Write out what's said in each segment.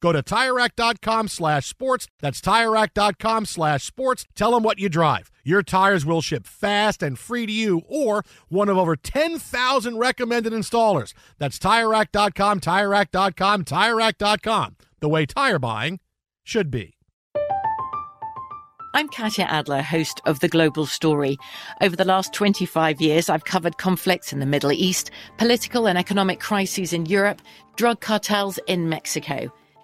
Go to TireRack.com slash sports. That's TireRack.com slash sports. Tell them what you drive. Your tires will ship fast and free to you or one of over 10,000 recommended installers. That's TireRack.com, TireRack.com, TireRack.com. The way tire buying should be. I'm Katya Adler, host of The Global Story. Over the last 25 years, I've covered conflicts in the Middle East, political and economic crises in Europe, drug cartels in Mexico.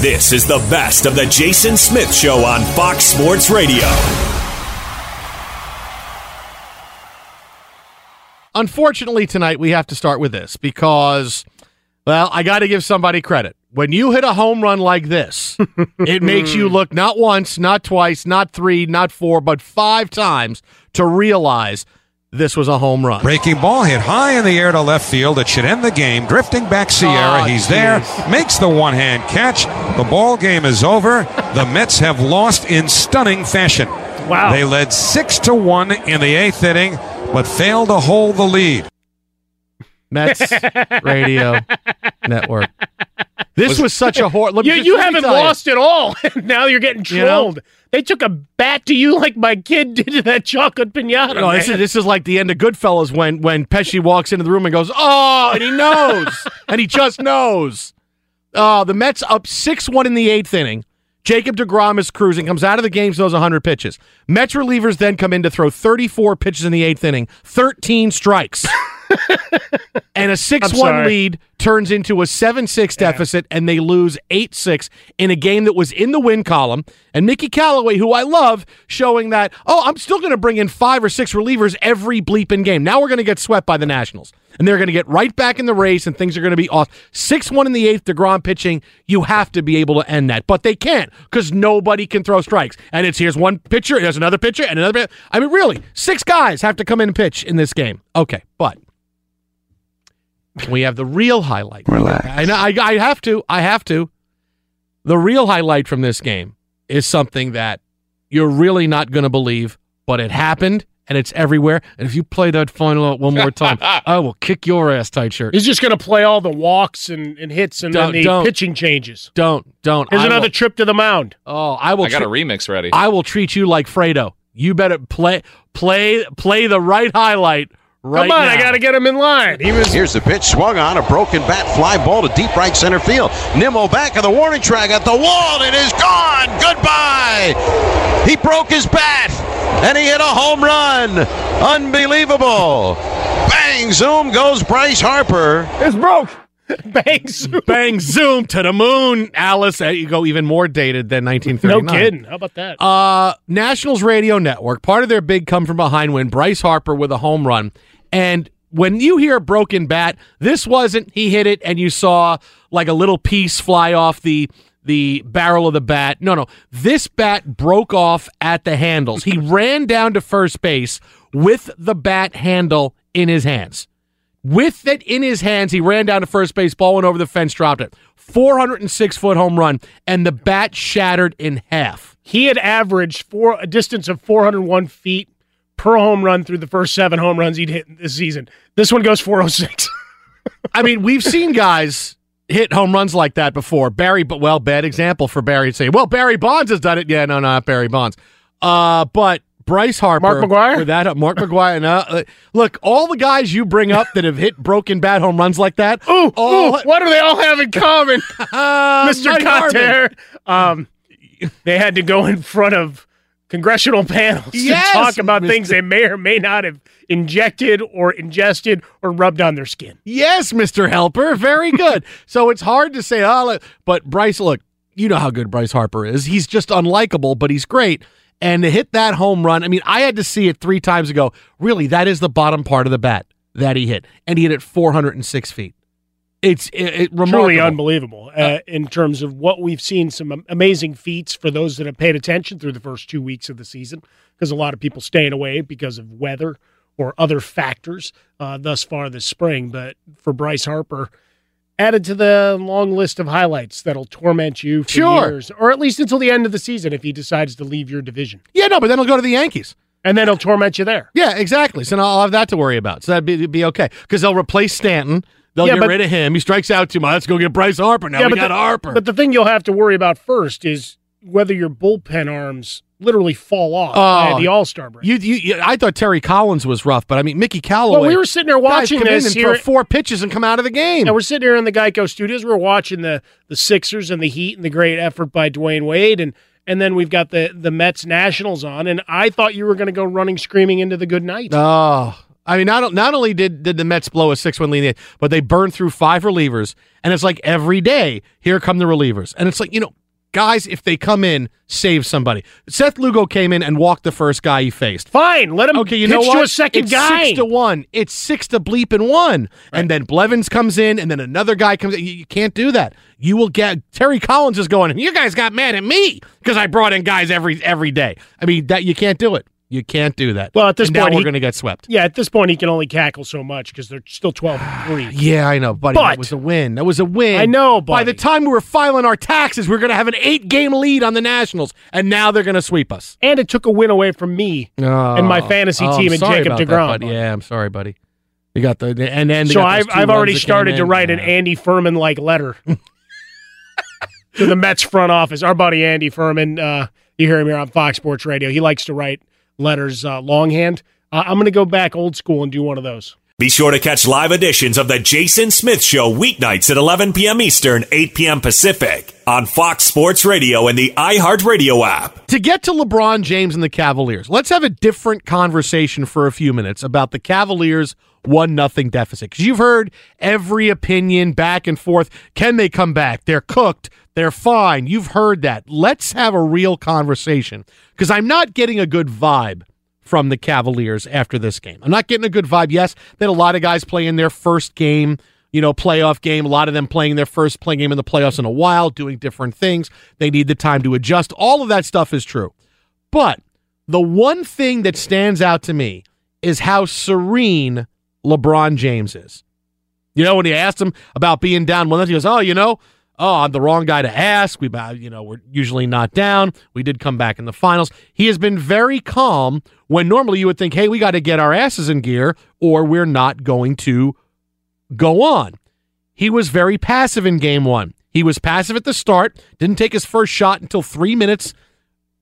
This is the best of the Jason Smith Show on Fox Sports Radio. Unfortunately, tonight we have to start with this because, well, I got to give somebody credit. When you hit a home run like this, it makes you look not once, not twice, not three, not four, but five times to realize this was a home run. Breaking ball hit high in the air to left field. It should end the game. Drifting back Sierra. Oh, He's geez. there. Makes the one hand catch. The ball game is over. The Mets have lost in stunning fashion. Wow. They led six to one in the eighth inning, but failed to hold the lead. Mets Radio Network. This was, such a horror. You, you haven't lost at all. now you're getting You know? trolled. They took a bat to you like my kid did to that chocolate pinata. No, this is this is like the end of Goodfellas when when Pesci walks into the room and goes, "Oh," and he knows, and he just knows. Uh, the Mets up six one in the eighth inning. Jacob Degrom is cruising, comes out of the game, throws 100 pitches. Mets relievers then come in to throw 34 pitches in the eighth inning, 13 strikes. and a 6 1 lead turns into a 7 6 deficit, and they lose 8 6 in a game that was in the win column. And Mickey Callaway, who I love, showing that, oh, I'm still going to bring in five or six relievers every bleeping game. Now we're going to get swept by the Nationals. And they're going to get right back in the race, and things are going to be off. 6 1 in the eighth, DeGrom pitching. You have to be able to end that. But they can't because nobody can throw strikes. And it's here's one pitcher, here's another pitcher, and another. pit- I mean, really, six guys have to come in and pitch in this game. Okay, but we have the real highlight. Relax. I, I, I have to. I have to. The real highlight from this game is something that you're really not going to believe, but it happened and it's everywhere. And if you play that final out one more time, I will kick your ass, tight shirt. He's just going to play all the walks and, and hits and Don't- then the don't. pitching changes. Don't, don't. Here's I another will- trip to the mound. oh, I will. I got tre- a remix ready. I will treat you like Fredo. You better play, play, play the right highlight right Come on, now. I got to get him in line. He was Here's the pitch, swung on a broken bat, fly ball to deep right center field. Nimmo back of the warning track at the wall. And it is gone. Goodbye. He broke his bat and he hit a home run. Unbelievable. Bang, zoom goes Bryce Harper. it's broke. Bang, zoom. Bang, zoom to the moon, Alice. You go even more dated than 1939. No kidding. How about that? Uh, Nationals Radio Network, part of their big come from behind win, Bryce Harper with a home run. And when you hear a broken bat, this wasn't he hit it and you saw like a little piece fly off the the barrel of the bat. No, no. This bat broke off at the handles. He ran down to first base with the bat handle in his hands. With it in his hands, he ran down to first base, ball went over the fence, dropped it. 406 foot home run, and the bat shattered in half. he had averaged four a distance of 401 feet per home run through the first seven home runs he'd hit this season. This one goes 406. I mean, we've seen guys hit home runs like that before. Barry, but well, bad example for Barry to say, well, Barry Bonds has done it. Yeah, no, not Barry Bonds. Uh, but Bryce Harper, Mark McGwire, with that, Mark McGwire. No, uh, look, all the guys you bring up that have hit broken bat home runs like that. Ooh, all, ooh, what do they all have in common? uh, Mr. Cotter. Um, they had to go in front of congressional panels Yes, to talk about Mr. things they may or may not have injected or ingested or rubbed on their skin. Yes, Mr. Helper. Very good. so it's hard to say, oh, but Bryce, look, you know how good Bryce Harper is. He's just unlikable, but he's great. And to hit that home run, I mean, I had to see it three times ago. Really, that is the bottom part of the bat that he hit. And he hit it 406 feet. It's it, it. Truly unbelievable uh, in terms of what we've seen. Some amazing feats for those that have paid attention through the first two weeks of the season, because a lot of people staying away because of weather or other factors uh, thus far this spring. But for Bryce Harper, added to the long list of highlights that'll torment you for Sure. years, or at least until the end of the season if he decides to leave your division, Yeah, no, but then he'll go to the Yankees. and then he'll torment you there. Yeah, exactly. So now I'll have that to worry about. So that'd be, be okay. Because they'll replace Stanton. They'll Yeah, get but- rid of him. He strikes out too much. Let's go get Bryce Harper. Now we but got the, Harper. But the thing you'll have to worry about first is whether your bullpen arms literally fall off by oh. the All Star break. You, you, I thought Terry Collins was rough, but I mean Mickey Callaway. Well, we were sitting there watching this and here. throw four pitches and come out of the game. And we're sitting here in the Geico studios. We're watching the the Sixers and the Heat and the great effort by Dwyane Wade, and and then we've got the the Mets Nationals on. And I thought you were going to go running screaming into the good night. oh, I mean, not not only did did the Mets blow a six one lead, but they burned through five relievers, and it's like every day here come the relievers, and it's like you know, guys, if they come in, save somebody. Seth Lugo came in and walked the first guy he faced. Fine, let him Okay, you know what? to a second it's guy. Six to one. It's six to bleep and one. And then Blevins comes in, and then another guy comes in. You, you can't do that. You will get Terry Collins is going. You guys got mad at me because I brought in guys every every day. I mean that you can't do it. You can't do that. Well, at this And point, now we're going to get swept. yeah, at this point, he can only cackle so much because they're still 12 3. Yeah, I know, buddy. But- that was a win. That was a win. I know, buddy. By the time we were filing our taxes, we are going to have an eight game lead on the Nationals, and now they're going to sweep us. And it took a win away from me and my fantasy Oh, team and Jacob that, DeGrom. buddy. Yeah, I'm sorry, buddy. You got the and then so I've I've already started to write an Andy Furman like letter to the Mets front office. Our buddy Andy Furman, uh, you hear him here on Fox Sports Radio. He likes to write letters uh, longhand. Uh, I'm going to go back old school and do one of those. Be sure to catch live editions of the Jason Smith Show weeknights at 11 p.m. Eastern, 8 p.m. Pacific on Fox Sports Radio and the iHeartRadio app. to get to LeBron James and the Cavaliers, let's have a different conversation for a few minutes about the Cavaliers one nothing deficit. Because you've heard every opinion back and forth. Can they come back? They're cooked. They're fine. You've heard that. Let's have a real conversation. Because I'm not getting a good vibe from the Cavaliers after this game. I'm not getting a good vibe. Yes, had a lot of guys playing their first game, you know, playoff game. A lot of them playing their first playing game in the playoffs in a while, doing different things. They need the time to adjust. All of that stuff is true. But the one thing that stands out to me is how serene LeBron James is. You know, when he asked him about being down one, he goes, "Oh, you know, oh, I'm the wrong guy to ask. We, you know, we're usually not down. We did come back in the finals. He has been very calm when normally you would think, hey, we got to get our asses in gear, or we're not going to go on. He was very passive in game one. He was passive at the start, didn't take his first shot until three minutes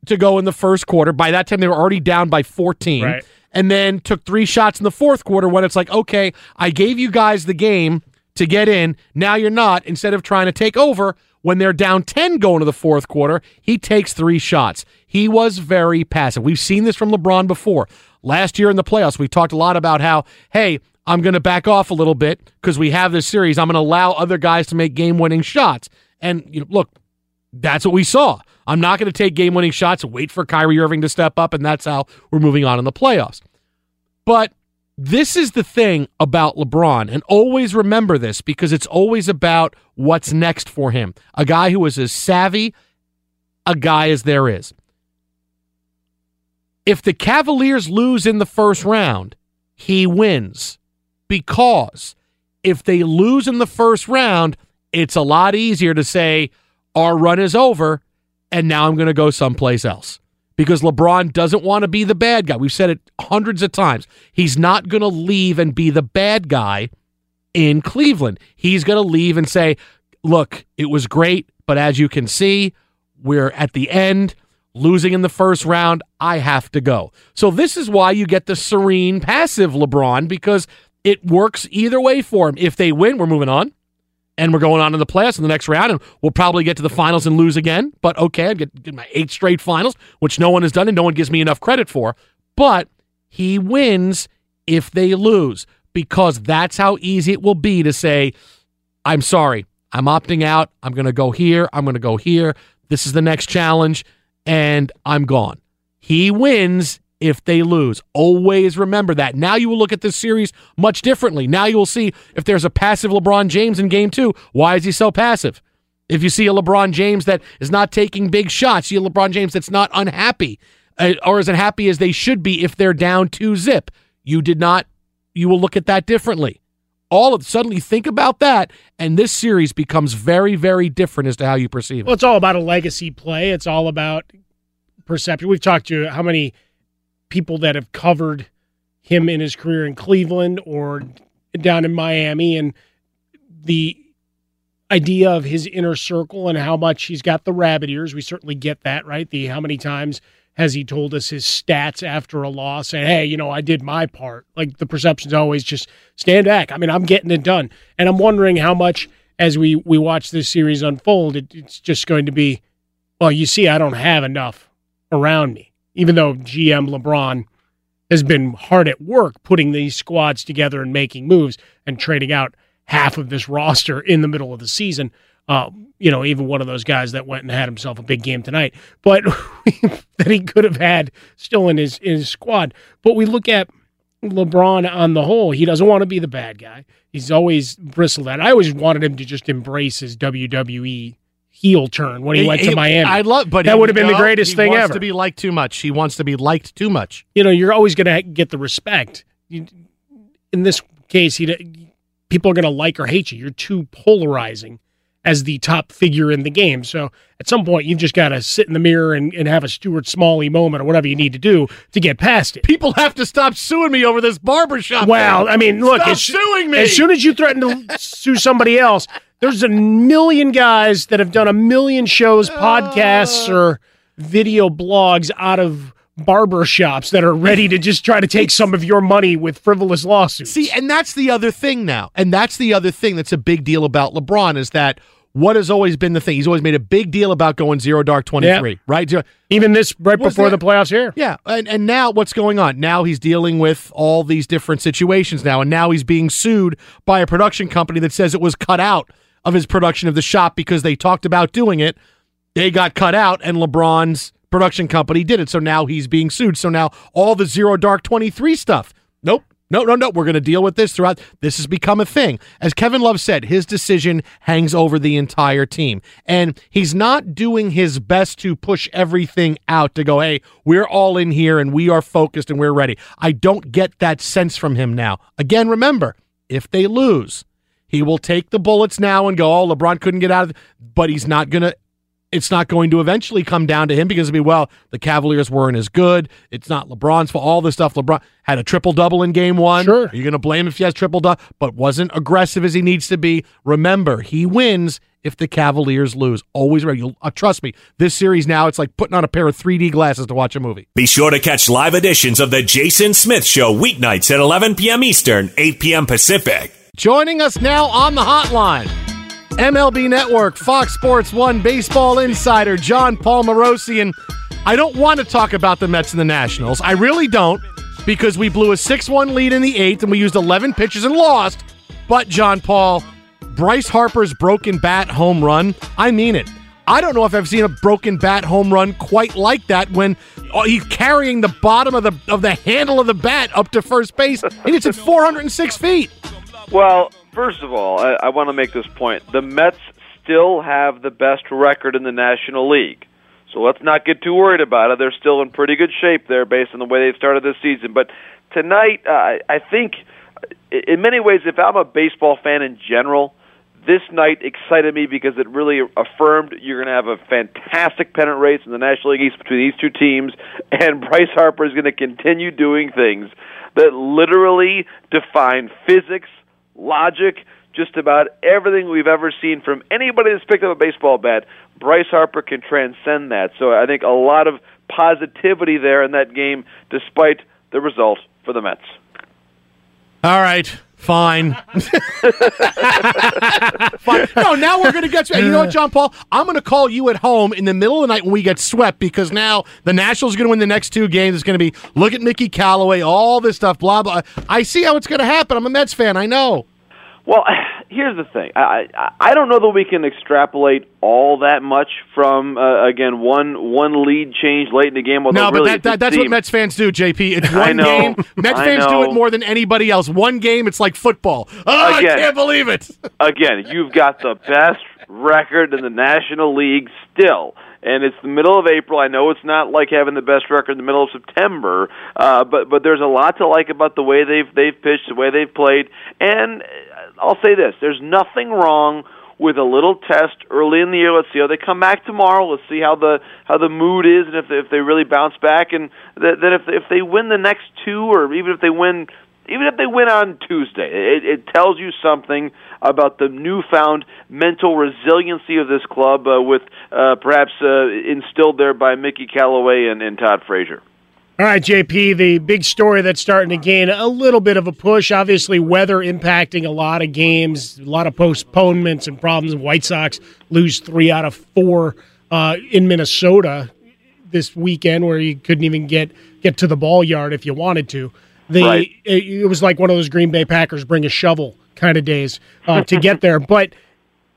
to go in the first quarter. By that time, they were already down by 14. Right. and then took three shots in the fourth quarter when it's like, okay, I gave you guys the game to get in. Now you're not. Instead of trying to take over when they're down 10 going to the fourth quarter, he takes three shots. He was very passive. We've seen this from LeBron before. Last year in the playoffs, we talked a lot about how, hey, I'm going to back off a little bit because we have this series. I'm going to allow other guys to make game winning shots. And you know, look, that's what we saw. I'm not going to take game winning shots, wait for Kyrie Irving to step up, and that's how we're moving on in the playoffs. But this is the thing about LeBron, and always remember this because it's always about what's next for him. A guy who is as savvy a guy as there is. If the Cavaliers lose in the first round, he wins because if they lose in the first round, it's a lot easier to say, our run is over, and now I'm going to go someplace else. Because LeBron doesn't want to be the bad guy. We've said it hundreds of times. He's not going to leave and be the bad guy in Cleveland. He's going to leave and say, look, it was great, but as you can see, we're at the end, losing in the first round. I have to go. So, this is why you get the serene, passive LeBron because it works either way for him. If they win, we're moving on and we're going on to the playoffs in the next round, and we'll probably get to the finals and lose again. But okay, I get, get my eight straight finals, which no one has done and no one gives me enough credit for. But he wins if they lose because that's how easy it will be to say, I'm sorry, I'm opting out. I'm going to go here. I'm going to go here. This is the next challenge, and I'm gone. He wins if they lose. Always remember that. Now you will look at this series much differently. Now you will see if there's a passive LeBron James in game two. Why is he so passive? If you see a LeBron James that is not taking big shots, see a LeBron James that's not unhappy uh, or as unhappy as they should be if they're down two zip. You did not, you will look at that differently. All of suddenly think about that, and this series becomes very, very different as to how you perceive it. Well, it's all about a legacy play. It's all about perception. We've talked to how many people that have covered him in his career in Cleveland or down in Miami and the idea of his inner circle and how much he's got the rabbit ears. We certainly get that, right? The how many times has he told us his stats after a loss and hey, you know, I did my part. Like the perception's always just stand back. I mean, I'm getting it done. And I'm wondering how much as we we watch this series unfold, it, it's just going to be well, you see I don't have enough around me even though GM LeBron has been hard at work putting these squads together and making moves and trading out half of this roster in the middle of the season. Uh, you know, even one of those guys that went and had himself a big game tonight, but that he could have had still in his in his squad. But we look at LeBron on the whole; he doesn't want to be the bad guy. He's always bristled at. I always wanted him to just embrace his WWE heel turn when he, he went to Miami. I love, but that would have been the greatest thing ever. To be liked too much. He wants to be liked too much. You know, you're always going to get the respect. You, in this case, he, people are going to like or hate you. You're too polarizing as the top figure in the game. So at some point, you've just got to sit in the mirror and, and have a Stuart Smalley moment or whatever you need to do to get past it. People have to stop suing me over this barbershop. Well, thing. I mean, look, stop as, suing me. as soon as you threaten to sue somebody else, there's a million guys that have done a million shows, uh. podcasts, or video blogs out of barber shops that are ready to just try to take some of your money with frivolous lawsuits. See, and that's the other thing now. And that's the other thing that's a big deal about LeBron is that what has always been the thing. He's always made a big deal about going zero dark 23, Yeah. right? Even this right before that- the playoffs here. Yeah, and and now what's going on? Now he's dealing with all these different situations now, and now he's being sued by a production company that says it was cut out of his production of the shop because they talked about doing it. They got cut out, and LeBron's production company did it. So now he's being sued. So now all the zero dark twenty three stuff. Nope. No, no, no. We're going to deal with this throughout. This has become a thing. As Kevin Love said, his decision hangs over the entire team. And he's not doing his best to push everything out to go, hey, we're all in here and we are focused and we're ready. I don't get that sense from him now. Again, remember, if they lose, he will take the bullets now and go, oh, LeBron couldn't get out of it. But he's not going to it's not going to eventually come down to him because it'll be well the Cavaliers weren't as good. It's not LeBron's fault. All this stuff. LeBron had a triple double in game one. Sure. Are you going to blame him if he has triple double? But wasn't aggressive as he needs to be. Remember, he wins if the Cavaliers lose. Always ready. You'll, uh, trust me, this series now, it's like putting on a pair of 3D glasses to watch a movie. Be sure to catch live editions of The Jason Smith Show weeknights at 11 p.m. Eastern, 8 p.m. Pacific. Joining us now on the hotline, MLB Network, Fox Sports 1 baseball insider, Jon Paul Morosi. And I don't want to talk about the Mets and the Nationals. I really don't because we blew a 6 1 lead in the eighth and we used 11 pitches and lost. But, John Paul, Bryce Harper's broken bat home run, I mean it. I don't know if I've seen a broken bat home run quite like that when uh, he's carrying the bottom of the of the handle of the bat up to first base and it's at 406 feet. Well, first of all, I, I want to make this point. The Mets still have the best record in the National League. So let's not get too worried about it. They're still in pretty good shape there based on the way they've started this season. But tonight, uh, I think, in many ways, if I'm a baseball fan in general, this night excited me because it really affirmed you're going to have a fantastic pennant race in the National League East between these two teams, and Bryce Harper is going to continue doing things that literally define physics, logic, just about everything we've ever seen from anybody that's picked up a baseball bat. Bryce Harper can transcend that. So I think a lot of positivity there in that game, despite the result for the Mets. All right. Fine. Fine. No, now we're going to get. You You know what, Jon Paul? I'm going to call you at home in the middle of the night when we get swept because now the Nationals are going to win the next two games. It's going to be look at Mickey Callaway, all this stuff, blah blah. I see how it's going to happen. I'm a Mets fan. I know. Well, here's the thing. I, I I don't know that we can extrapolate all that much from uh, again one one lead change late in the game. No, but really, that, that, that's team. what Mets fans do, JP. It's one I know. game. Mets I fans do it more than anybody else. One game, it's like football. Oh, Again. I can't believe it. again, you've got the best record in the National League still. And it's the middle of April. I know it's not like having the best record in the middle of September, uh, but but there's a lot to like about the way they've they've pitched, the way they've played. And I'll say this: there's nothing wrong with a little test early in the year. Let's see how they come back tomorrow. Let's see how the how the mood is, and if they, if they really bounce back, and that if if they win the next two, or even if they win even if they win on Tuesday, it, it tells you something about the newfound mental resiliency of this club, uh, with uh, perhaps uh, instilled there by Mickey Callaway and, and Todd Frazier. All right, JP, the big story that's starting to gain a little bit of a push. Obviously, weather impacting a lot of games, a lot of postponements and problems. White Sox lose three out of four uh, in Minnesota this weekend, where you couldn't even get get to the ball yard if you wanted to. The Right. it, it was like one of those Green Bay Packers bring a shovel kind of days uh, to get there, but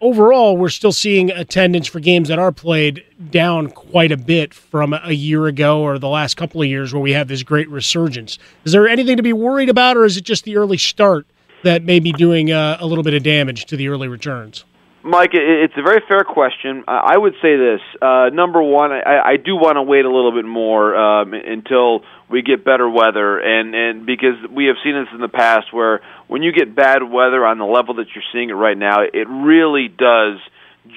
overall, we're still seeing attendance for games that are played down quite a bit from a year ago or the last couple of years where we have this great resurgence. Is there anything to be worried about, or is it just the early start that may be doing uh, a little bit of damage to the early returns? Mike, it's a very fair question. I I would say this: uh, number one, I, I do want to wait a little bit more um, until we get better weather, and and because we have seen this in the past, where when you get bad weather on the level that you're seeing it right now, it really does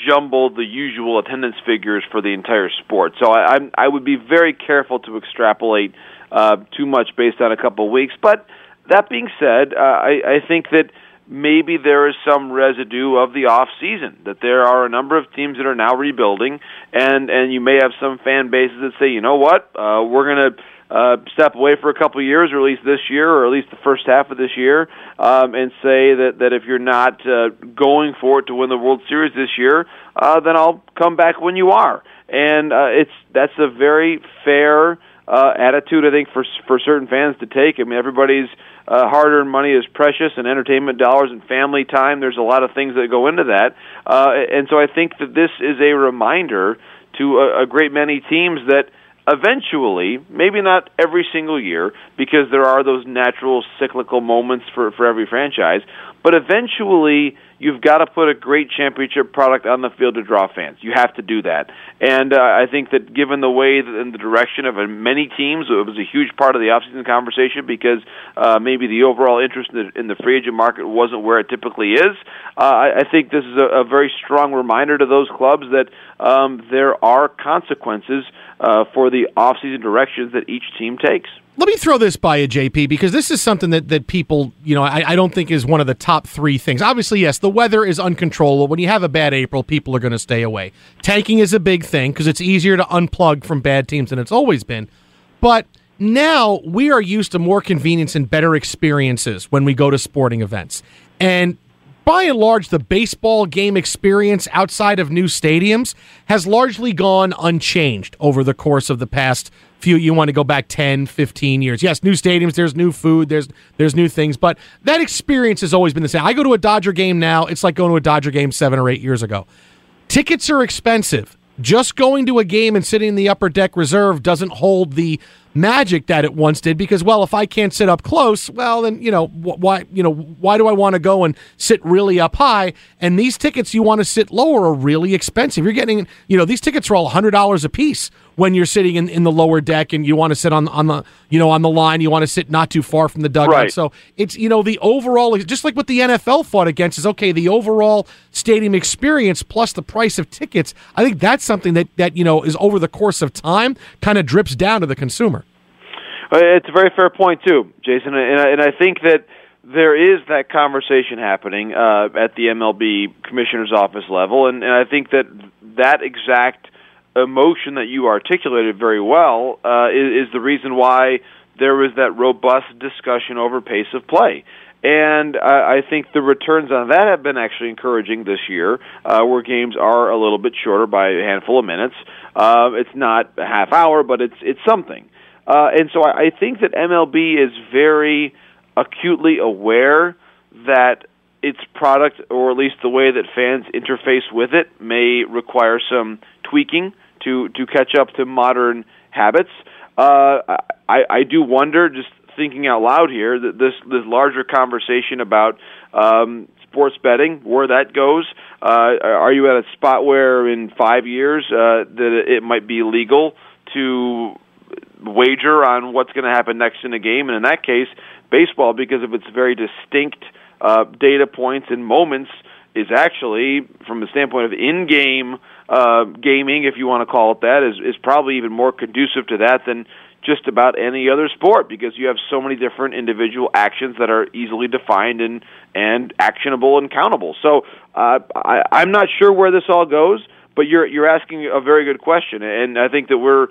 jumble the usual attendance figures for the entire sport. So I, I'm I would be very careful to extrapolate uh, too much based on a couple of weeks. But that being said, uh, I, I think that maybe there is some residue of the off season that there are a number of teams that are now rebuilding and and you may have some fan bases that say you know what uh we're going to uh step away for a couple of years or at least this year or at least the first half of this year um and say that that if you're not uh, going for it to win the World Series this year uh then I'll come back when you are and uh it's that's a very fair uh, attitude, I think, for for certain fans to take. I mean, everybody's uh, hard-earned money is precious, and entertainment dollars and family time. There's a lot of things that go into that, uh, and so I think that this is a reminder to a, a great many teams that eventually, maybe not every single year, because there are those natural cyclical moments for for every franchise, but eventually you've got to put a great championship product on the field to draw fans. You have to do that. And uh, I think that given the way that and the direction of uh, many teams, it was a huge part of the offseason conversation because uh, maybe the overall interest in the, in the free agent market wasn't where it typically is. Uh, I, I think this is a, a very strong reminder to those clubs that um, there are consequences uh, for the offseason directions that each team takes. Let me throw this by you, JP, because this is something that, that people, you know, I, I don't think is one of the top three things. Obviously, yes, the weather is uncontrollable. When you have a bad April, people are going to stay away. Tanking is a big thing because it's easier to unplug from bad teams than it's always been. But now we are used to more convenience and better experiences when we go to sporting events. And by and large, the baseball game experience outside of new stadiums has largely gone unchanged over the course of the past few you want to go back 10 15 years. Yes new stadiums there's new food there's there's new things but that experience has always been the same. I go to a dodger game now it's like going to a dodger game seven or eight years ago. Tickets are expensive just going to a game and sitting in the upper deck reserve doesn't hold the magic that it once did because well if I can't sit up close well then you know why you know why do I want to go and sit really up high? And these tickets you want to sit lower are really expensive. You're getting you know these tickets are all $100 a piece when you're sitting in, in the lower deck and you want to sit on on the you know on the line you want to sit not too far from the dugout right. so it's you know the overall just like what the NFL fought against is okay the overall stadium experience plus the price of tickets I think that's something that that you know is over the course of time kind of drips down to the consumer uh, it's a very fair point too, Jason, and I, and I think that there is that conversation happening uh, at the MLB commissioner's office level, and, and I think that that exact emotion that you articulated very well uh, is, is the reason why there was that robust discussion over pace of play. And I, I think the returns on that have been actually encouraging this year, uh, where games are a little bit shorter by a handful of minutes. Uh, it's not a half hour, but it's it's something. Uh, and so I, I think that MLB is very acutely aware that its product, or at least the way that fans interface with it, may require some tweaking to to catch up to modern habits. Uh, I, I do wonder, just thinking out loud here, that this this larger conversation about um, sports betting, where that goes. Uh, are you at a spot where in five years uh, that it might be legal to wager on what's going to happen next in a game. And in that case, baseball, because of its very distinct uh, data points and moments, is actually, from the standpoint of in-game uh, gaming, if you want to call it that, is is probably even more conducive to that than just about any other sport because you have so many different individual actions that are easily defined and and actionable and countable. So uh, I, I'm not sure where this all goes but you're you're asking a very good question, and I think that we're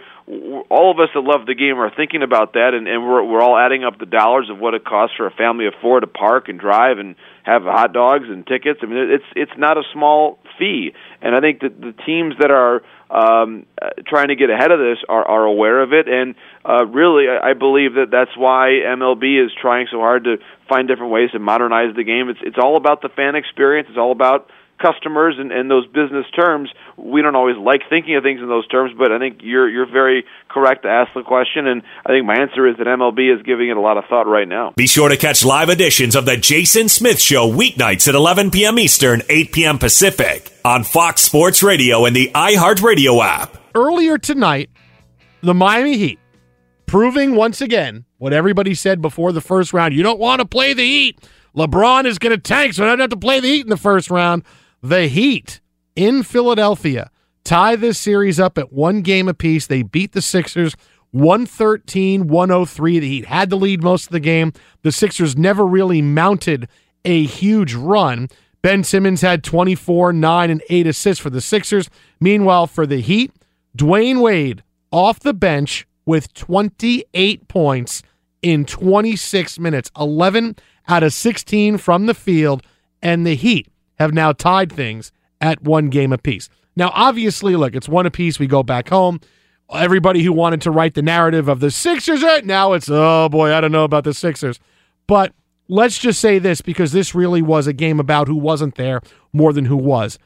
all of us that love the game are thinking about that, and, and we're we're all adding up the dollars of what it costs for a family of four to park and drive and have hot dogs and tickets. I mean, it's it's not a small fee, and I think that the teams that are um, uh, trying to get ahead of this are are aware of it, and uh, really, I, I believe that that's why MLB is trying so hard to find different ways to modernize the game. It's it's all about the fan experience. It's all about customers and, and those business terms, we don't always like thinking of things in those terms, but I think you're you're very correct to ask the question, and I think my answer is that MLB is giving it a lot of thought right now. Be sure to catch live editions of the Jason Smith Show weeknights at 11 p.m. Eastern, 8 p.m. Pacific on Fox Sports Radio and the iHeartRadio app. Earlier tonight, the Miami Heat proving once again what everybody said before the first round. You don't want to play the Heat. LeBron is going to tank, so I don't have to play the Heat in the first round. The Heat in Philadelphia tie this series up at one game apiece. They beat the Sixers 113 103. The Heat had the lead most of the game. The Sixers never really mounted a huge run. Ben Simmons had 24, 9, and 8 assists for the Sixers. Meanwhile, for the Heat, Dwyane Wade off the bench with 28 points in 26 minutes, 11 out of 16 from the field, and the Heat have now tied things at one game apiece. Now, obviously, look, it's one apiece. We go back home. Everybody who wanted to write the narrative of the Sixers, right now it's, oh boy, I don't know about the Sixers. But let's just say this because this really was a game about who wasn't there more than who was.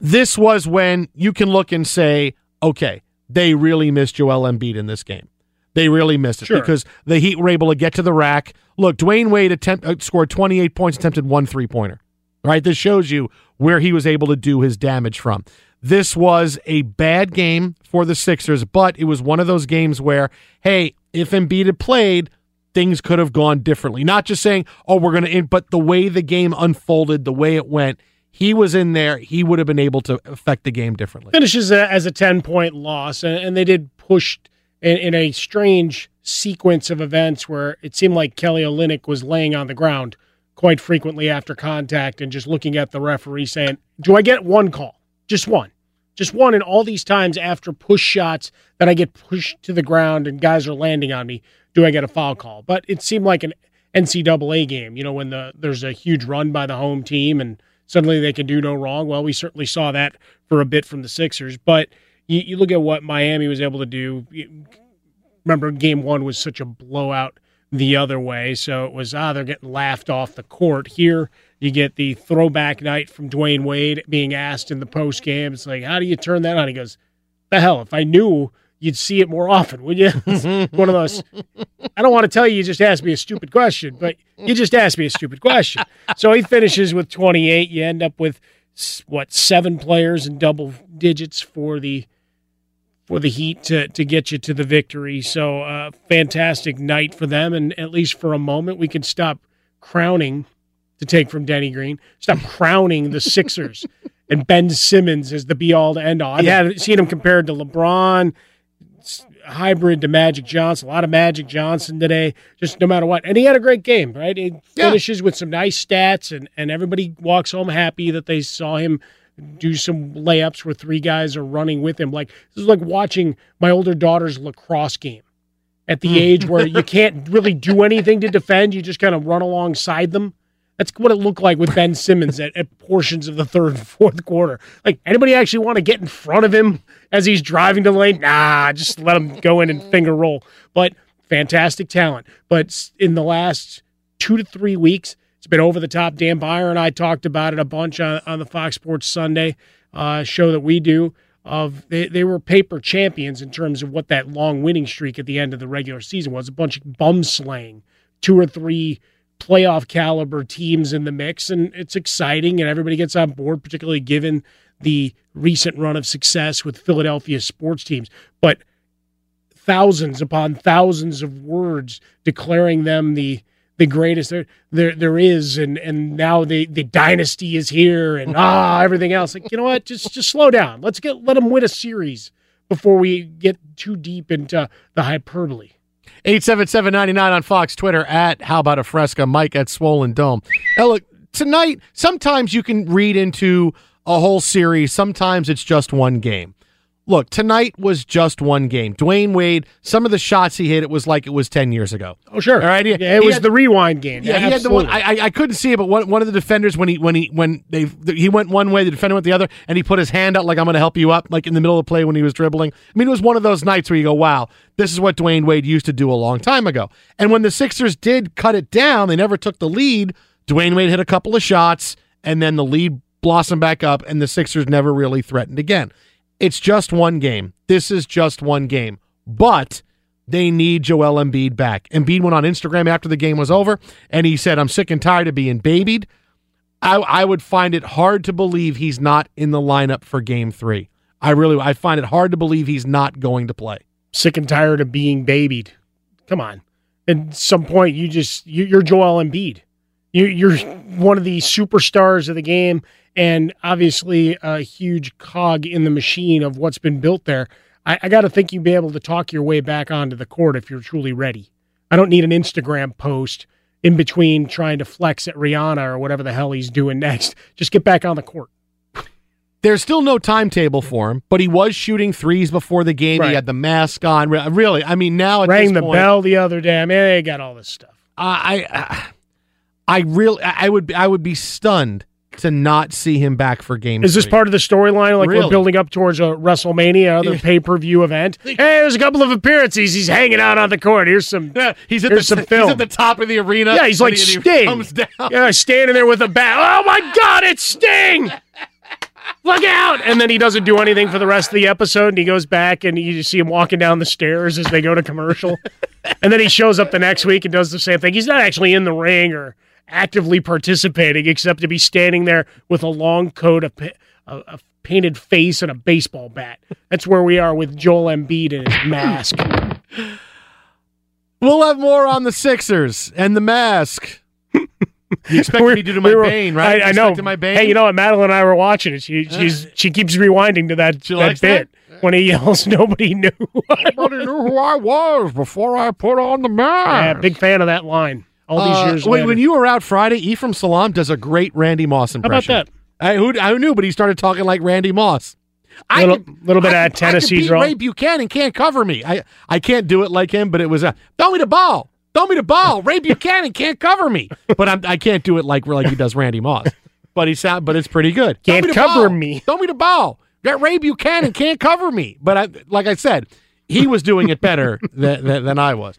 This was when you can look and say, okay, they really missed Joel Embiid in this game. They really missed it Sure. because the Heat were able to get to the rack. Look, Dwyane Wade attempt, uh, scored 28 points, attempted one three pointer. Right, this shows you where he was able to do his damage from. This was a bad game for the Sixers, but it was one of those games where, hey, if Embiid had played, things could have gone differently. Not just saying, oh, we're going to, end, but the way the game unfolded, the way it went, he was in there, he would have been able to affect the game differently. Finishes as a 10 point loss, and, they did push in, in, a strange sequence of events where it seemed like Kelly Olynyk was laying on the ground quite frequently after contact and just looking at the referee saying, Do I get one call? Just one. Just one. And all these times after push shots that I get pushed to the ground and guys are landing on me, do I get a foul call? But it seemed like an NCAA game, you know, when the there's a huge run by the home team and suddenly they can do no wrong. Well, we certainly saw that for a bit from the Sixers, but you, you look at what Miami was able to do. Remember, game one was such a blowout the other way, so it was ah they're getting laughed off the court. Here you get the throwback night from Dwyane Wade being asked in the post game. It's like, how do you turn that on? He goes, the hell, if I knew you'd see it more often, would you? one of those. I don't want to tell you you just asked me a stupid question, but you just asked me a stupid question. So he finishes with 28. You end up with what seven players in double digits for the for the Heat to to get you to the victory. So uh, fantastic night for them, and at least for a moment we can stop crowning to take from Denny Green. Stop crowning the Sixers and Ben Simmons as the be all to end all. I've had seen him compared to LeBron hybrid to Magic Johnson. A lot of Magic Johnson today, just no matter what. And he had a great game, right? He yeah. finishes with some nice stats, and, and everybody walks home happy that they saw him do some layups where three guys are running with him. Like this is like watching my older daughter's lacrosse game at the hmm. age where you can't really do anything to defend. You just kind of run alongside them. That's what it looked like with Ben Simmons at, at, portions of the third and fourth quarter. Like, anybody actually want to get in front of him as he's driving to the lane? Nah, just let him go in and finger roll. But fantastic talent. But in the last two to three weeks, it's been over the top. Dan Beyer and I talked about it a bunch on, on the Fox Sports Sunday uh, show that we do. Of they, they were paper champions in terms of what that long winning streak at the end of the regular season was. A bunch of bum slaying, two or three playoff caliber teams in the mix, and it's exciting, and everybody gets on board, particularly given the recent run of success with Philadelphia sports teams. But thousands upon thousands of words declaring them the the greatest there there, there is and and now the the dynasty is here and ah everything else. Like you know what? Just just slow down. Let's get let them win a series before we get too deep into the hyperbole. 87799 on Fox Twitter at How About a Fresca, Mike at Swollen Dome. Now, look, tonight, sometimes you can read into a whole series, sometimes it's just one game. Look, tonight was just one game. Dwyane Wade, some of the shots he hit, it was like it was ten years ago. Oh, sure. All right, yeah, it was had, the rewind game. Yeah, he had the one. I, I couldn't see it, but one, one of the defenders when he when he when they he went one way, the defender went the other, and he put his hand out like I'm going to help you up, like in the middle of the play when he was dribbling. I mean, it was one of those nights where you go, "Wow, this is what Dwyane Wade used to do a long time ago." And when the Sixers did cut it down, they never took the lead. Dwyane Wade hit a couple of shots, and then the lead blossomed back up, and the Sixers never really threatened again. It's just one game. This is just one game. But they need Joel Embiid back. Embiid went on Instagram after the game was over and he said, I'm sick and tired of being babied. I, I would find it hard to believe he's not in the lineup for game three. I really I find it hard to believe he's not going to play. Sick and tired of being babied. Come on. At some point you just you, are Joel Embiid. You, you're one of the superstars of the game and obviously a huge cog in the machine of what's been built there. I, I got to think you'd be able to talk your way back onto the court if you're truly ready. I don't need an Instagram post in between trying to flex at Rihanna or whatever the hell he's doing next. Just get back on the court. There's still no timetable for him, but he was shooting threes before the game. Right. He had the mask on. Really, I mean, now at rang the point, bell the other day. I mean, they got all this stuff. I, I, I really, I would, I would be stunned to not see him back for game. Is this three. part of the storyline? Like really? we're building up towards a WrestleMania, other pay per view event. Hey, there's a couple of appearances. He's hanging out on the court. Here's some. Yeah, he's at the, some film. He's at the top of the arena. Yeah, he's like he, Sting. comes down. Yeah, standing there with a bat. Oh my God, it's Sting! Look out! And then he doesn't do anything for the rest of the episode, and he goes back, and you see him walking down the stairs as they go to commercial. and then he shows up the next week and does the same thing. He's not actually in the ring or actively participating except to be standing there with a long coat, a, a, a painted face, and a baseball bat. That's where we are with Joel Embiid and his mask. We'll have more on the Sixers and the mask You expect me to do my We were- Bane, right? I, I know. my Bane? Hey, you know what? Madeline and I were watching it. She she's uh, she keeps rewinding to that, that bit when he yells, "Nobody knew." Nobody knew who I was before I put on the mask. yeah, big fan of that line. All these Uh, years wait, later. when you were out Friday, Ephraim Salaam does a great Randy Moss impression. about impression. that? I, who, I knew, but he started talking like Randy Moss. I Little- little bit I of I Tennessee beat draw. Ray Buchanan can't cover me. I I can't do it like him, but it was a throw me the ball, throw me the ball. Ray Buchanan can't cover me, but I'm, I can't do it like like he does Randy Moss. But he sound, but it's pretty good. Can't the cover ball. me. Throw me the ball. That Ray Buchanan can't cover me. But I, like I said, he was doing it better than, than, than I was.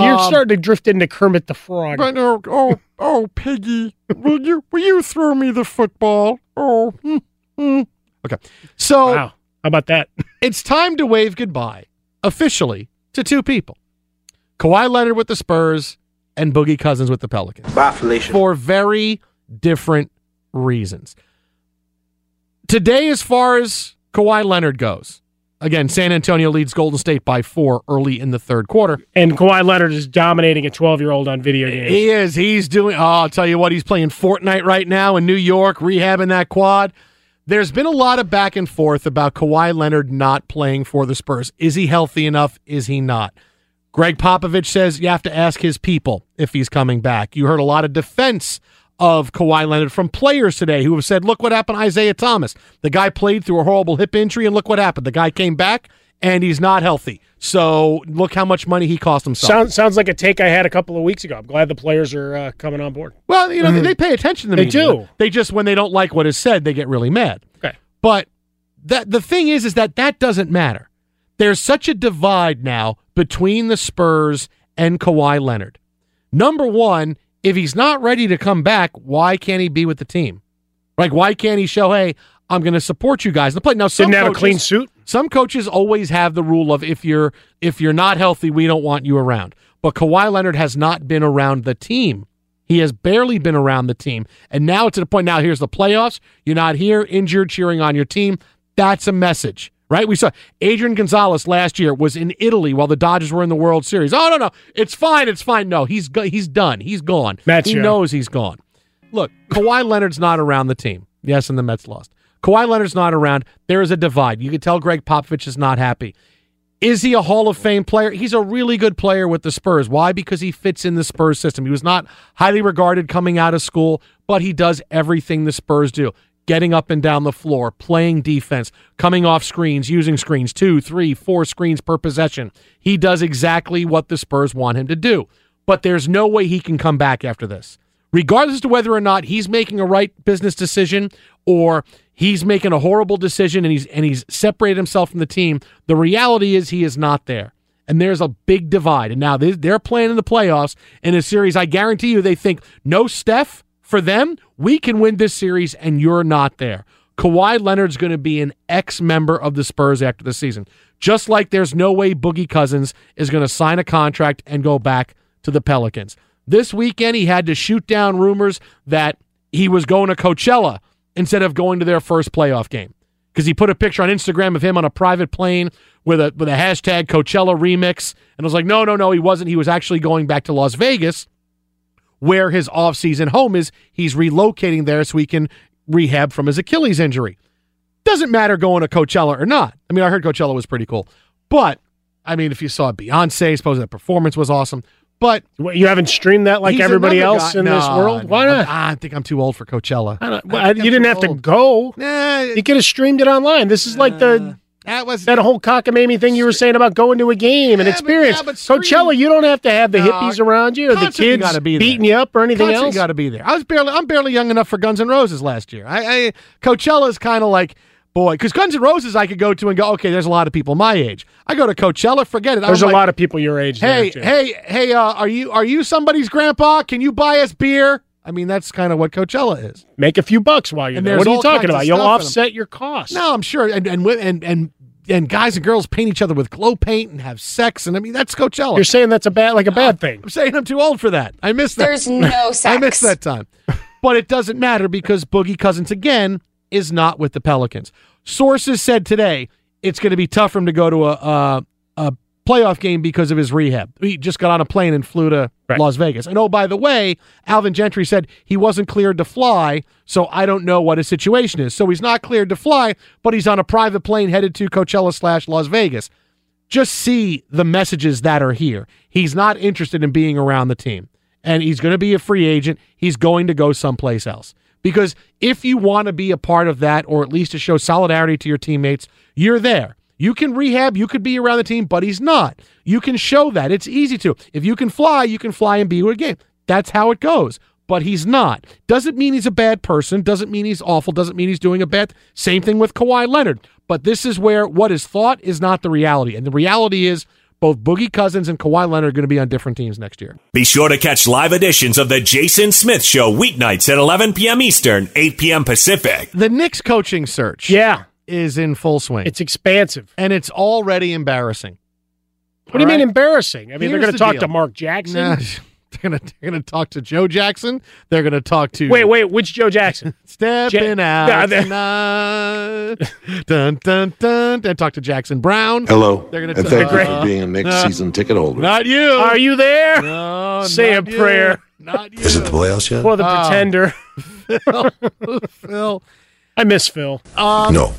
You're Um, starting to drift into Kermit the Frog. but oh, oh, oh, Piggy, will you will you throw me the football? Oh, hmm, hmm. okay. So wow, how about that? it's time to wave goodbye officially to two people: Kawhi Leonard with the Spurs and Boogie Cousins with the Pelicans. Bye, Felicia. For very different reasons. Today, as far as Kawhi Leonard goes, again, San Antonio leads Golden State by four early in the third quarter. And Kawhi Leonard is dominating a 12 year old on video games. He is. He's doing. Oh, I'll tell you what. He's playing Fortnite right now in New York, rehabbing that quad. There's been a lot of back and forth about Kawhi Leonard not playing for the Spurs. Is he healthy enough? Is he not? Gregg Popovich says you have to ask his people if he's coming back. You heard a lot of defense of Kawhi Leonard from players today who have said, look what happened to Isaiah Thomas. The guy played through a horrible hip injury, and look what happened. The guy came back, and he's not healthy. So look how much money he cost himself. Sounds sounds like a take I had a couple of weeks ago. I'm glad the players are uh, coming on board. Well, you know, Mhm. they pay attention to me. They media. do. They just when they don't like what is said, they get really mad. Okay. But that the thing is is that that doesn't matter. There's such a divide now between the Spurs and Kawhi Leonard. Number 1, if he's not ready to come back, why can't he be with the team? Like why can't he show, "Hey, I'm going to support you guys." The play now some Didn't have a clean suit. some coaches always have the rule of if you're if you're not healthy, we don't want you around. But Kawhi Leonard has not been around the team. He has barely been around the team. And now to the point now here's the playoffs. You're not here injured cheering on your team. That's a message. Right? We saw Adrian Gonzalez last year was in Italy while the Dodgers were in the World Series. Oh no, no. It's fine. It's fine. No, he's go- he's done. He's gone. He knows he's gone. Look, Kawhi Leonard's not around the team. Yes, and the Mets lost. Kawhi Leonard's not around. There is a divide. You can tell Gregg Popovich is not happy. Is he a Hall of Fame player? He's a really good player with the Spurs. Why? Because he fits in the Spurs system. He was not highly regarded coming out of school, but he does everything the Spurs do. Getting up and down the floor, playing defense, coming off screens, using screens, two, three, four screens per possession. He does exactly what the Spurs want him to do. But there's no way he can come back after this regardless to whether or not he's making a right business decision or he's making a horrible decision and he's and he's separated himself from the team. The reality is he is not there. And there's a big divide. And now they- they're playing in the playoffs in a series. I guarantee you, they think no Steph for them. We can win this series, and you're not there. Kawhi Leonard's going to be an ex member of the Spurs after the season. Just like there's no way Boogie Cousins is going to sign a contract and go back to the Pelicans. This weekend, he had to shoot down rumors that he was going to Coachella instead of going to their first playoff game because he put a picture on Instagram of him on a private plane with a with a hashtag Coachella remix, and I was like, no, no, no, he wasn't. He was actually going back to Las Vegas, where his offseason home is. He's relocating there so he can rehab from his Achilles injury. Doesn't matter going to Coachella or not. I mean, I heard Coachella was pretty cool, but I mean, if you saw Beyonce, I suppose that performance was awesome. But What, you haven't streamed that like everybody else guy- in this No, world? Why not? I think I'm too old for Coachella. I I well, you I'm didn't have to go. Nah, You could have streamed it online. This is like the that was that whole cockamamie thing you were saying about going to a game and Yeah, but- experience. yeah, but Coachella, you don't have to have the hippies around you or the kids gotta be there. beating you up or anything Concert, else. got to be there. I was barely, I'm barely young enough for Guns N' Roses last year. I, I Coachella is kind of like, boy, because Guns N' Roses I could go to and go, okay, there's a lot of people my age. I go to Coachella, forget it. There's a like, lot of people your age. Hey, there, hey, hey, uh, are you are you somebody's grandpa? Can you buy us beer? I mean, that's kind of what Coachella is. make a few bucks while you're And there. What are you talking about? You'll stuff in 'em. offset your costs. No, I'm sure, and and and and and guys and girls paint each other with glow paint and have sex, and I mean that's Coachella. You're saying that's a bad, like a bad thing. I'm saying I'm too old for that. I miss that. There's no sex. I missed that time. But it doesn't matter because Boogie Cousins again is not with the Pelicans. Sources said today it's going to be tough for him to go to a a, a playoff game because of his rehab. He just got on a plane and flew to Right. Las Vegas. And oh, by the way, Alvin Gentry said he wasn't cleared to fly, so I don't know what his situation is. So he's not cleared to fly, but he's on a private plane headed to Coachella slash Las Vegas. Just see the messages that are here. He's not interested in being around the team, and he's going to be a free agent. He's going to go someplace else. Because if you want to be a part of that, or at least to show solidarity to your teammates, you're there. You can rehab, you could be around the team, but he's not. You can show that. It's easy to. If you can fly, you can fly and be with a game. That's how it goes. But he's not. Doesn't mean he's a bad person. Doesn't mean he's awful. Doesn't mean he's doing a bad. Same thing with Kawhi Leonard. But this is where what is thought is not the reality. And the reality is both Boogie Cousins and Kawhi Leonard are going to be on different teams next year. Be sure to catch live editions of The Jason Smith Show weeknights at 11 p.m. Eastern, 8 p.m. Pacific. The Knicks coaching search Yeah, is in full swing. it's expansive. and it's already embarrassing. What do you All mean embarrassing? I mean, they're Here's going the to talk deal. to Mark Jackson. Nah, they're gonna they're gonna talk to Joe Jackson. They're gonna talk to Wait, wait, which Joe Jackson? stepping Ja- out Yeah, they- tonight. dun dun dun. And talk to Jackson Browne. Hello, They're gonna and talk- thank you Uh, for being a Knicks uh, season ticket holder. Not you. Are you there? No, Say not a you. prayer. Not you. Is it the playoffs yet? For the Oh. pretender. Phil? I miss Phil. Um, no.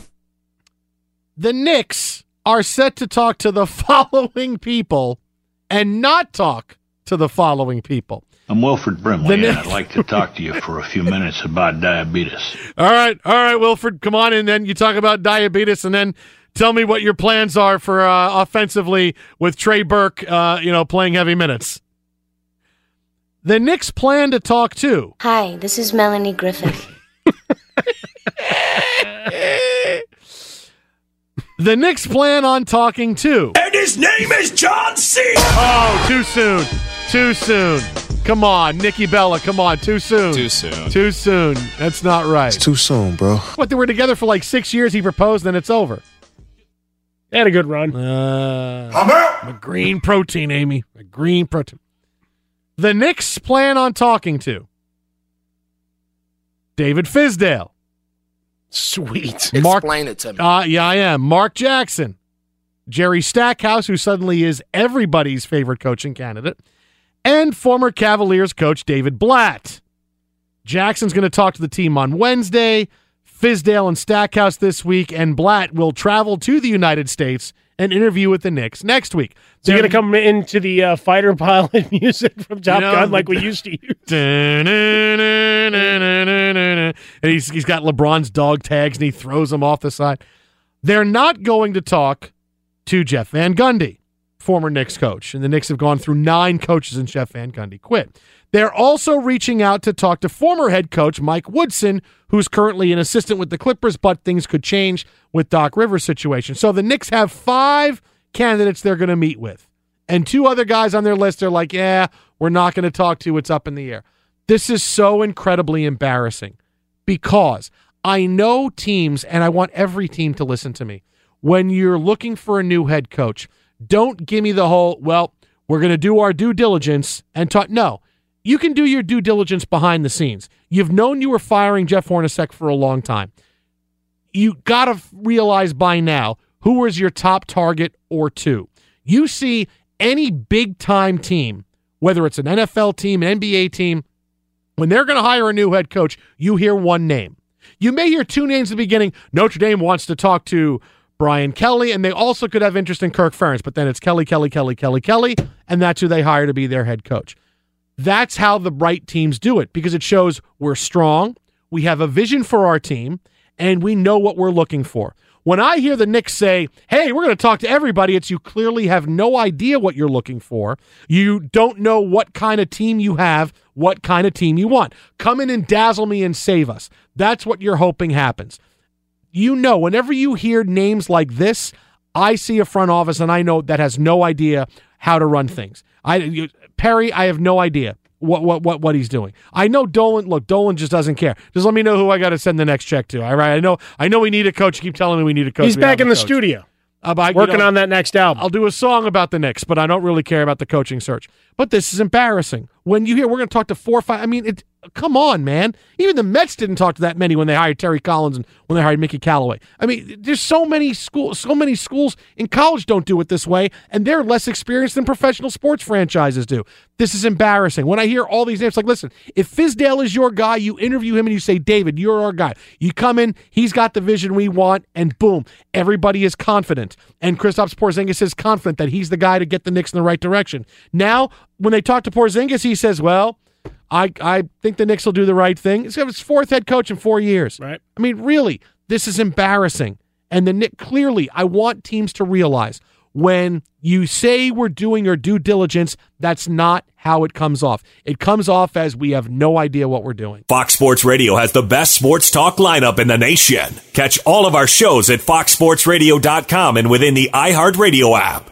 The Knicks are set to talk to the following people and not talk to the following people. I'm Wilford The Brimley, and I'd like to talk to you for a few minutes about diabetes. All right, all right, Wilford, come on, and then you talk about diabetes, and then tell me what your plans are for uh, offensively with Trey Burke, uh, you know, playing heavy minutes. The Knicks plan to talk to. Hi, this is Melanie Griffith. The Knicks plan on talking to. And his name is John C. Oh, too soon, too soon. Come on, Nikki Bella, come on, too soon. Too soon. Too soon. That's not right. It's too soon, bro. What, they were together for like six years. He proposed, then it's over. They had a good run. Uh, I'm out. A green protein, Amy. A green protein. The Knicks plan on talking to David Fizdale. Sweet. Mark, Explain it to me. uh, yeah, I am. Mark Jackson. Jerry Stackhouse, who suddenly is everybody's favorite coaching candidate. And former Cavaliers coach David Blatt. Jackson's going to talk to the team on Wednesday. Fizdale and Stackhouse this week, and Blatt will travel to the United States and interview with the Knicks next week. So you're to come into the uh, fighter pilot music from Top You know, Gun like we used to use. and he's, he's got LeBron's dog tags and he throws them off the side. They're not going to talk to Jeff Van Gundy, former Knicks coach. And the Knicks have gone through nine coaches and Jeff Van Gundy quit. They're also reaching out to talk to former head coach Mike Woodson, who's currently an assistant with the Clippers, but things could change with Doc Rivers' situation. So the Knicks have five candidates they're going to meet with. And two other guys on their list are like, yeah, we're not going to talk to. It's up in the air. This is so incredibly embarrassing because I know teams, and I want every team to listen to me. When you're looking for a new head coach, don't give me the whole, well, we're going to do our due diligence and talk. No, you can do your due diligence behind the scenes. You've known you were firing Jeff Hornacek for a long time. You got to realize by now who was your top target or two. You see any big time team, whether it's an NFL team, an NBA team, when they're going to hire a new head coach, you hear one name. You may hear two names at the beginning. Notre Dame wants to talk to Brian Kelly, and they also could have interest in Kirk Ferentz, but then it's Kelly, Kelly, Kelly, Kelly, Kelly, and that's who they hire to be their head coach. That's how the bright teams do it because it shows we're strong, we have a vision for our team, and we know what we're looking for. When I hear the Knicks say, hey, we're going to talk to everybody, it's you clearly have no idea what you're looking for. You don't know what kind of team you have, what kind of team you want. Come in and dazzle me and save us. That's what you're hoping happens. You know, whenever you hear names like this, I see a front office and I know that has no idea how to run things. I you, Perry, I have no idea what what what what he's doing. I know Dolan. Look, Dolan just doesn't care. Just let me know who I got to send the next check to. All right, I know I know we need a coach. Keep telling me we need a coach. He's We back in the coach. studio. Uh, but, you working know, on that next album. I'll do a song about the Knicks, but I don't really care about the coaching search. But this is embarrassing. When you hear we're going to talk to four or five. I mean, it. Come on, man. Even the Mets didn't talk to that many when they hired Terry Collins and when they hired Mickey Callaway. I mean, there's so many schools, so many schools in college don't do it this way, and they're less experienced than professional sports franchises do. This is embarrassing. When I hear all these names, like, listen, if Fizdale is your guy, you interview him and you say, David, you're our guy. You come in, he's got the vision we want, and boom, everybody is confident. And Kristaps Porzingis is confident that he's the guy to get the Knicks in the right direction. Now, when they talk to Porzingis, he says, well, I, I think the Knicks will do the right thing. It's his fourth head coach in four years. Right. I mean, really, this is embarrassing. And the Knicks, clearly, I want teams to realize when you say we're doing our due diligence, that's not how it comes off. It comes off as we have no idea what we're doing. Fox Sports Radio has the best sports talk lineup in the nation. Catch all of our shows at foxsportsradio.com and within the iHeartRadio app.